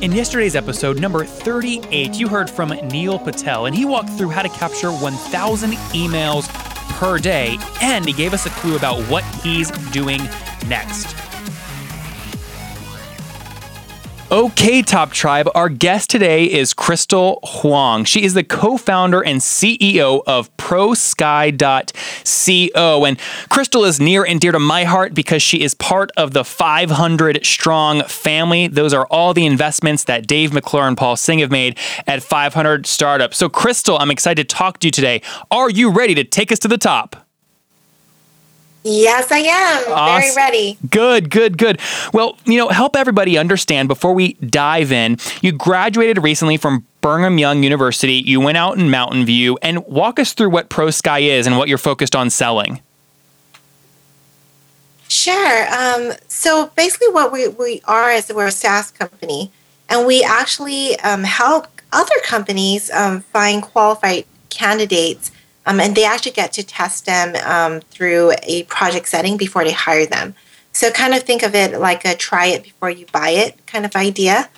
In yesterday's episode, number 38, you heard from Neil Patel, and he walked through how to capture 1,000 emails per day, and he gave us a clue about what he's doing next. Okay, Top Tribe, our guest today is Crystal Huang. She is the co founder and CEO of ProSky.co. And Crystal is near and dear to my heart because she is part of the 500 strong family. Those are all the investments that Dave McClure and Paul Singh have made at 500 Startups. So, Crystal, I'm excited to talk to you today. Are you ready to take us to the top? Yes, I am. Awesome. Very ready. Good, good, good. Well, you know, help everybody understand before we dive in. You graduated recently from Brigham Young University. You went out in Mountain View and walk us through what ProSky is and what you're focused on selling. Sure. Um, so basically, what we, we are is we're a SaaS company, and we actually um, help other companies um, find qualified candidates um, and they actually get to test them um, through a project setting before they hire them. So kind of think of it like a try it before you buy it kind of idea.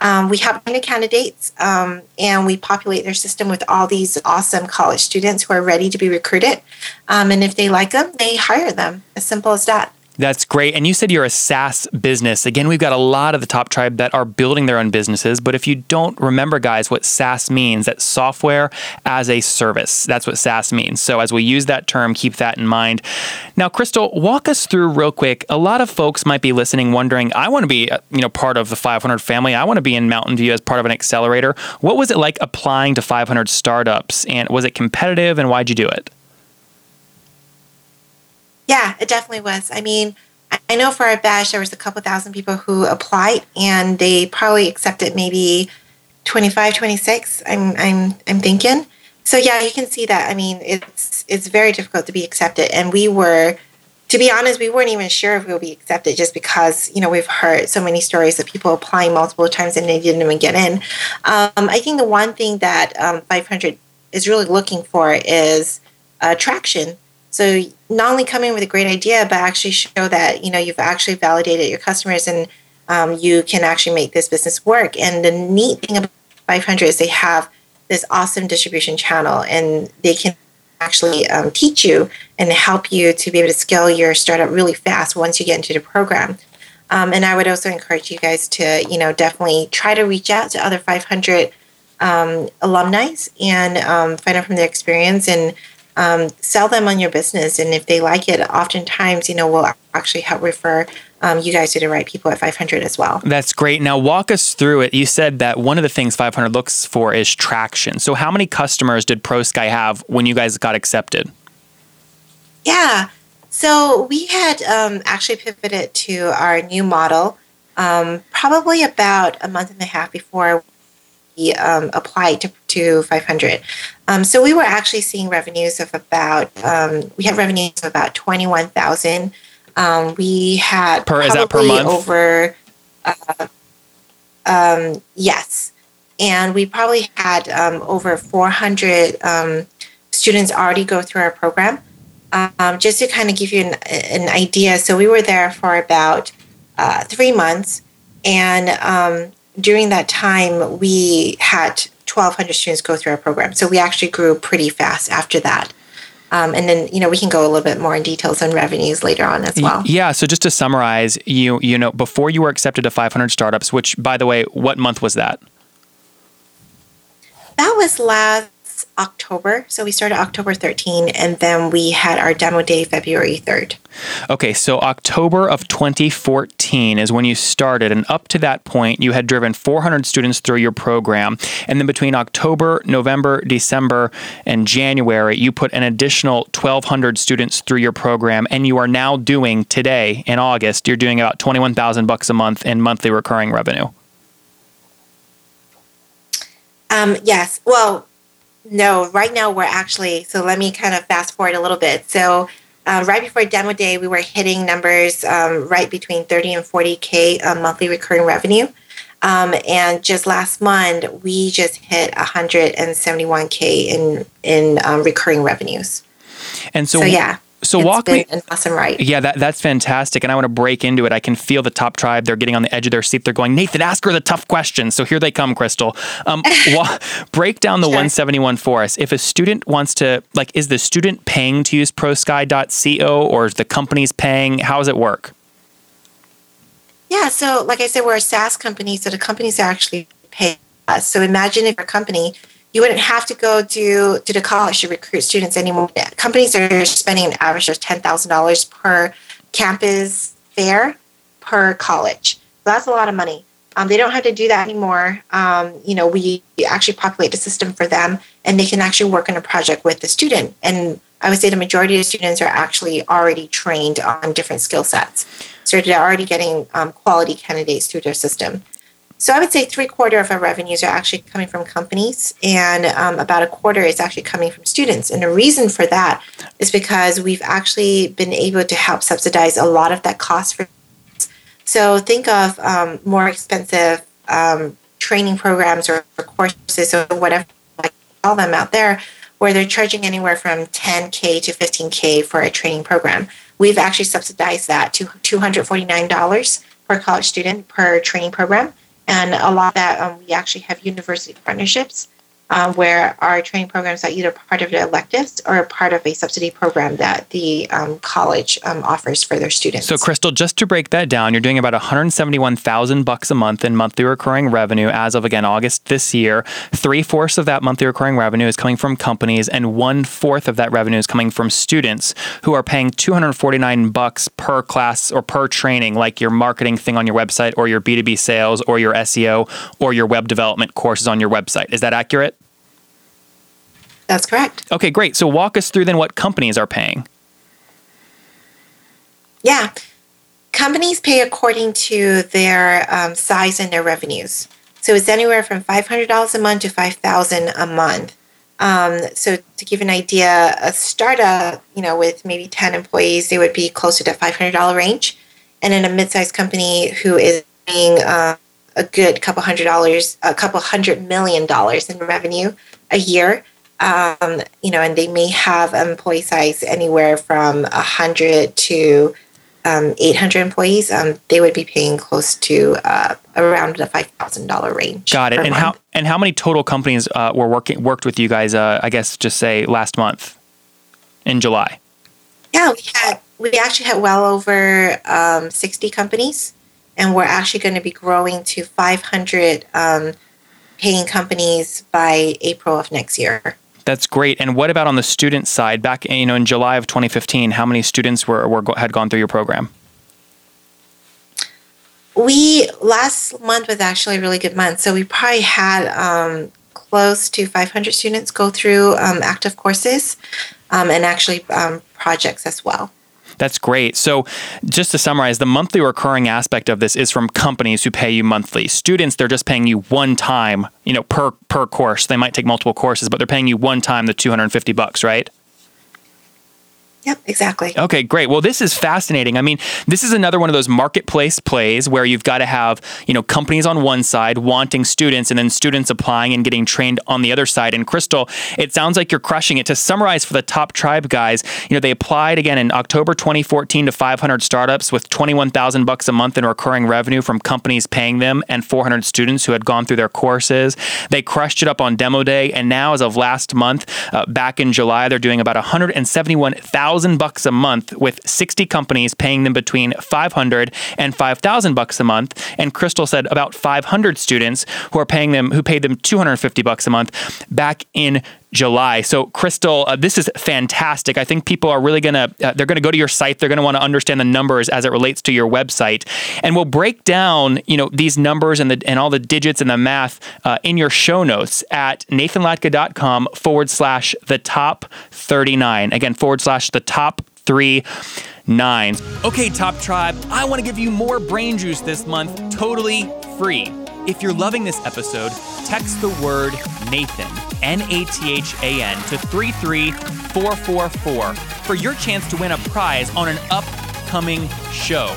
Um, we have many candidates um, and we populate their system with all these awesome college students who are ready to be recruited. Um, and if they like them, they hire them. As simple as that. That's great. And you said you're a SaaS business. Again, we've got a lot of the top tribe that are building their own businesses. But if you don't remember, guys, what SaaS means, that's software as a service. That's what SaaS means. So as we use that term, keep that in mind. Now, Crystal, walk us through real quick. A lot of folks might be listening, wondering, I want to be, uh, you know, part of the 500 family. I want to be in Mountain View as part of an accelerator. What was it like applying to 500 startups? And was it competitive? And why'd you do it? Yeah, it definitely was. I mean, I know for our batch, there was a couple thousand people who applied, and they probably accepted maybe 25, 26. I'm, I'm, I'm thinking. So yeah, you can see that. I mean, it's it's very difficult to be accepted, and we were, to be honest, we weren't even sure if we would be accepted, just because you know we've heard so many stories of people applying multiple times and they didn't even get in. Um, I think the one thing that um, 500 is really looking for is uh, traction so not only come in with a great idea, but actually show that you know you've actually validated your customers and um, you can actually make this business work. And the neat thing about 500 is they have this awesome distribution channel, and they can actually um, teach you and help you to be able to scale your startup really fast once you get into the program. Um, and I would also encourage you guys to, you know, definitely try to reach out to other 500 um, alumni and um, find out from their experience and um, sell them on your business. And if they like it, oftentimes, you know, we'll actually help refer um, you guys to the right people at 500 as well. That's great. Now, walk us through it. You said that one of the things 500 looks for is traction. So, how many customers did ProSky have when you guys got accepted? Yeah. So, we had um, actually pivoted to our new model um, probably about a month and a half before um, applied to, to 500. Um, so we were actually seeing revenues of about, um, we had revenues of about 21,000. Um, we had per, is that per month? over, uh, um, yes. And we probably had um, over 400 students already go through our program. just to kind of give you an, an, idea, so we were there for about uh, three months, and during that time, we had 1,200 students go through our program. So we actually grew pretty fast after that. Um, and then you know we can go a little bit more in details on revenues later on as well. Yeah. So just to summarize, you you know before you were accepted to 500 startups, which by the way, what month was that? That was last October. So we started October 13 and then we had our demo day February 3rd. Okay, so October of 2014 is when you started and up to that point you had driven 400 students through your program and then between October, November, December and January you put an additional 1200 students through your program and you are now doing today in August you're doing about 21,000 bucks a month in monthly recurring revenue. Um, yes. Well, no, right now we're actually, so let me kind of fast forward a little bit. So, uh, right before demo day, we were hitting numbers um, right between 30 and 40K uh, monthly recurring revenue. Um, and just last month, we just hit 171K in, in um, recurring revenues. And so, So, yeah. So it's walk me. an awesome ride. Yeah, that, that's fantastic. And I want to break into it. I can feel the top tribe. They're getting on the edge of their seat. They're going, Nathan, ask her the tough questions. So here they come, Crystal. Um, wa- break down the Sure. 171 for us. If a student wants to, like, is the student paying to use prosky.co or is the company's paying? How does it work? Yeah, so like I said, we're a SaaS company, so the companies actually pay us. So imagine if a company, you wouldn't have to go do to the college to recruit students anymore. Companies are spending an average of ten thousand dollars per campus fair per college. So that's a lot of money. Um, they don't have to do that anymore. Um, you know, we actually populate the system for them, and they can actually work on a project with the student. And I would say the majority of students are actually already trained on different skill sets, so they're already getting um, quality candidates through their system. So I would say three quarter of our revenues are actually coming from companies, and um, about a quarter is actually coming from students. And the reason for that is because we've actually been able to help subsidize a lot of that cost for. So think of um, more expensive um, training programs or courses or whatever I call them out there, where they're charging anywhere from 10k to 15k for a training program. We've actually subsidized that to $249 per college student per training program. And a lot of that, um, we actually have university partnerships uh, where our training programs are either part of the electives or part of a subsidy program that the um, college um, offers for their students. So, Crystal, just to break that down, you're doing about 171,000 bucks a month in monthly recurring revenue as of again August this year. Three fourths of that monthly recurring revenue is coming from companies, and one fourth of that revenue is coming from students who are paying 249 bucks per class or per training, like your marketing thing on your website, or your B2B sales, or your SEO, or your web development courses on your website. Is that accurate? That's correct. Okay, great. So, walk us through then what companies are paying. Yeah. Companies pay according to their um, size and their revenues. So it's anywhere from $500 a month to 5000 a month. Um, so to give an idea, a startup, you know, with maybe 10 employees, they would be closer to $500 range. And in a mid-sized company who is paying uh, a good couple hundred dollars, a couple hundred million dollars in revenue a year, um, you know, and they may have employee size anywhere from 100 to um, 800 employees, um, they would be paying close to uh, around the $5,000 range. Got it. And month. how and how many total companies uh, were working worked with you guys? Uh, I guess just say last month in July. Yeah, we had we actually had well over um, 60 companies, and we're actually going to be growing to 500 um, paying companies by April of next year. That's great. And what about on the student side? Back you know in July of 2015, how many students were, were had gone through your program? We last month was actually a really good month, so we probably had um, close to 500 students go through um, active courses um, and actually um, projects as well. That's great. So, just to summarize, the monthly recurring aspect of this is from companies who pay you monthly. Students, they're just paying you one time, you know, per per course. They might take multiple courses, but they're paying you one time the 250 bucks, right? Yep, exactly. Okay, great. Well, this is fascinating. I mean, this is another one of those marketplace plays where you've got to have, you know, companies on one side wanting students and then students applying and getting trained on the other side. And Crystal, it sounds like you're crushing it. To summarize for the top tribe guys, you know, they applied again in October 2014 to 500 startups with 21,000 bucks a month in recurring revenue from companies paying them and 400 students who had gone through their courses. They crushed it up on demo day and now as of last month, uh, back in July, they're doing about 171,000 bucks a month with 60 companies paying them between 500 and 5,000 bucks a month. And Crystal said about 500 students who are paying them who paid them 250 bucks a month back in July. So, Crystal, uh, this is fantastic. I think people are really gonna uh, they're gonna go to your site. They're gonna want to understand the numbers as it relates to your website, and we'll break down you know these numbers and the and all the digits and the math uh, in your show notes at nathanlatka.com forward slash the top 39. Again, forward slash the top three nine. Okay, Top Tribe, I want to give you more brain juice this month, totally free. If you're loving this episode, text the word Nathan, N A T H A N, to 33444 for your chance to win a prize on an upcoming show.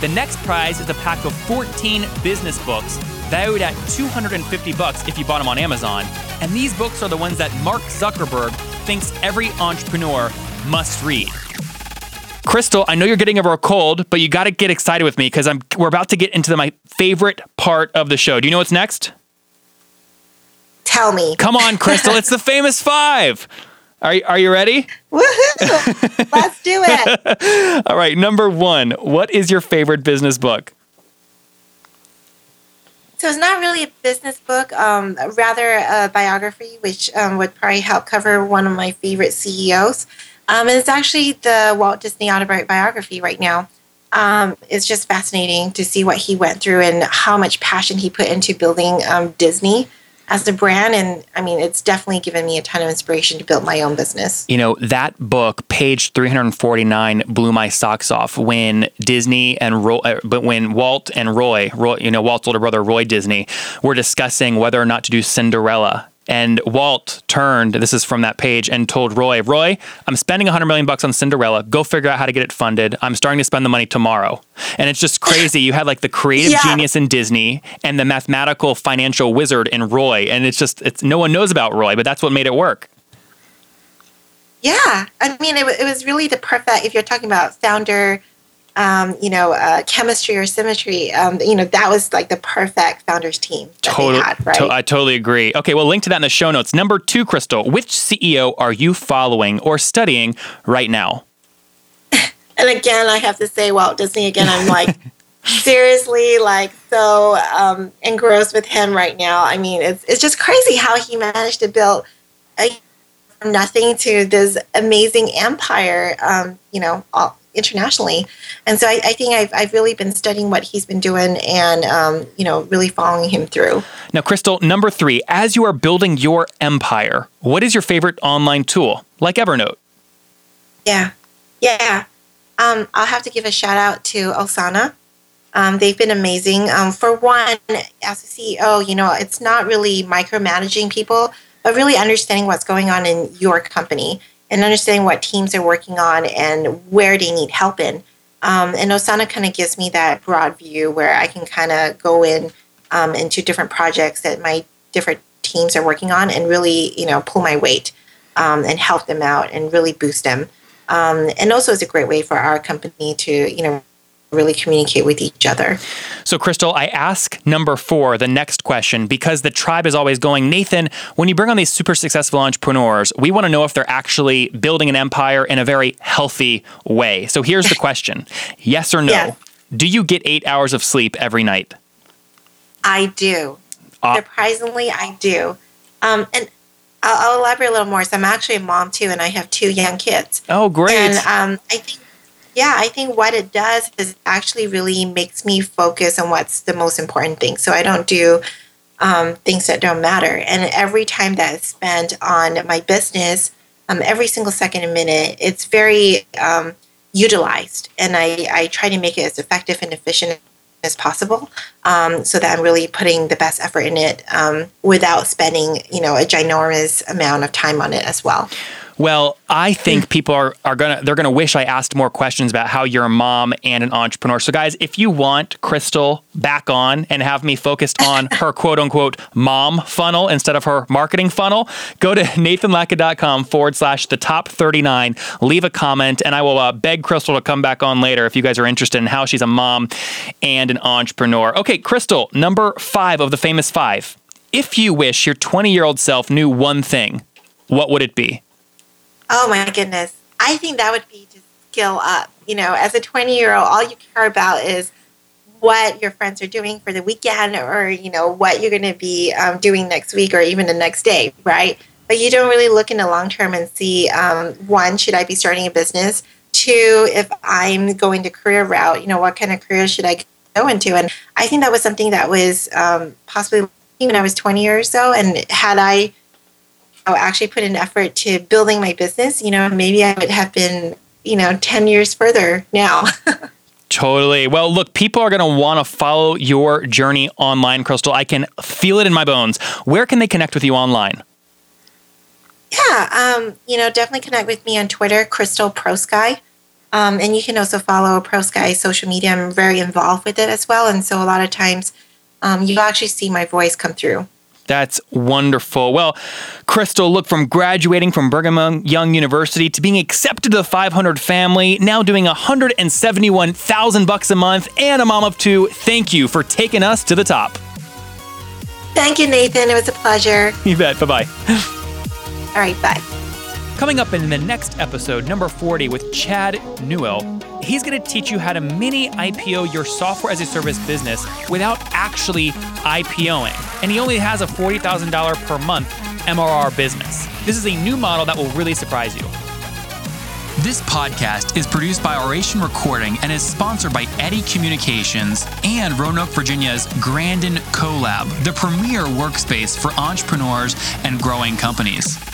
The next prize is a pack of 14 business books valued at 250 bucks if you bought them on Amazon. And these books are the ones that Mark Zuckerberg thinks every entrepreneur must read. Crystal, I know you're getting over a cold, but you got to get excited with me because I'm we're about to get into the, my favorite part of the show. Do you know what's next? Tell me. Come on, Crystal, it's the famous 5. Are you, are you ready? Woohoo! Let's do it. All right, number 1. What is your favorite business book? So it's not really a business book, um, rather a biography, which um, would probably help cover one of my favorite CEOs. Um, and it's actually the Walt Disney autobiography right now. Um, it's just fascinating to see what he went through and how much passion he put into building um, Disney as a brand. And I mean, it's definitely given me a ton of inspiration to build my own business. You know, that book, page 349, blew my socks off when Disney and Roy, uh, but when Walt and Roy, Roy, you know, Walt's older brother, Roy Disney, were discussing whether or not to do Cinderella and Walt turned, this is from that page, and told Roy, Roy, I'm spending 100 million bucks on Cinderella. Go figure out how to get it funded. I'm starting to spend the money tomorrow. And it's just crazy. You had like the creative Yeah. genius in Disney and the mathematical financial wizard in Roy. And it's just, it's no one knows about Roy, but that's what made it work. Yeah, I mean, it, it was really the perfect. If you're talking about founder, um, you know, uh, chemistry or symmetry, um, you know, that was like the perfect founders team Totally, had, right? to- I totally agree. Okay, well, link to that in the show notes. Number two, Crystal, which CEO are you following or studying right now? and again, I have to say, Walt Disney. Again, I'm like seriously like so um, engrossed with him right now. I mean, it's it's just crazy how he managed to build a from nothing to this amazing empire. Um, you know, all, internationally, and so I, I think I've I've really been studying what he's been doing and um, you know really following him through. Now, Crystal, number three, as you are building your empire, what is your favorite online tool, like Evernote? Yeah, yeah. Um, I'll have to give a shout out to Asana. Um, they've been amazing. Um, for one, as a CEO, you know, it's not really micromanaging people, but really understanding what's going on in your company and understanding what teams are working on and where they need help in. Um, and Asana kind of gives me that broad view where I can kind of go in um, into different projects that my different teams are working on and really, you know, pull my weight um, and help them out and really boost them. Um, and also, it's a great way for our company to, you know, really communicate with each other. So, Crystal, I ask number four, the next question, because the tribe is always going, Nathan, when you bring on these super successful entrepreneurs, we want to know if they're actually building an empire in a very healthy way. So, here's the question Yes or no? Do you get eight hours of sleep every night? I do. Ah. Surprisingly, I do. Um, and I'll, I'll elaborate a little more. So I'm actually a mom too, and I have two young kids. Oh, great. And um, I think, yeah, I think what it does is actually really makes me focus on what's the most important thing. So I don't do um, things that don't matter. And every time that is spent on my business, um, every single second and minute, it's very um, utilized. And I, I try to make it as effective and efficient as possible um, so that I'm really putting the best effort in it um, without spending, you know, a ginormous amount of time on it as well. Well, I think people are, are gonna they're gonna wish I asked more questions about how you're a mom and an entrepreneur. So guys, if you want Crystal back on and have me focused on her quote unquote mom funnel instead of her marketing funnel, go to nathanlatka.com forward slash the top 39, leave a comment, and I will uh, beg Crystal to come back on later if you guys are interested in how she's a mom and an entrepreneur. Okay, Crystal, number five of the famous five. If you wish your 20 year old self knew one thing, what would it be? Oh my goodness. I think that would be to skill up. You know, as a 20 year old, all you care about is what your friends are doing for the weekend or, you know, what you're going to be um, doing next week or even the next day, right? But you don't really look in the long term and see one, um, should I be starting a business? Two, if I'm going the career route, you know, what kind of career should I go into? And I think that was something that was um, possibly when I was 20 or so. And had I I actually put an effort to building my business, you know, maybe I would have been, you know, 10 years further now. Totally. Well, look, people are going to want to follow your journey online, Crystal. I can feel it in my bones. Where can they connect with you online? Yeah, um, you know, definitely connect with me on Twitter, Crystal Prosky. Um, and you can also follow Pro Sky social media. I'm very involved with it as well. And so a lot of times um, you'll actually see my voice come through. That's wonderful. Well, Crystal, look from graduating from Brigham Young University to being accepted to the 500 family, now doing 171,000 bucks a month and a mom of two. Thank you for taking us to the top. Thank you, Nathan. It was a pleasure. You bet. Bye bye. All right, bye. Coming up in the next episode, number 40, with Chad Newell, he's going to teach you how to mini IPO your software as a service business without actually IPOing. And he only has a $40,000 per month MRR business. This is a new model that will really surprise you. This podcast is produced by Oration Recording and is sponsored by Eddy Communications and Roanoke, Virginia's Grandin CoLab, the premier workspace for entrepreneurs and growing companies.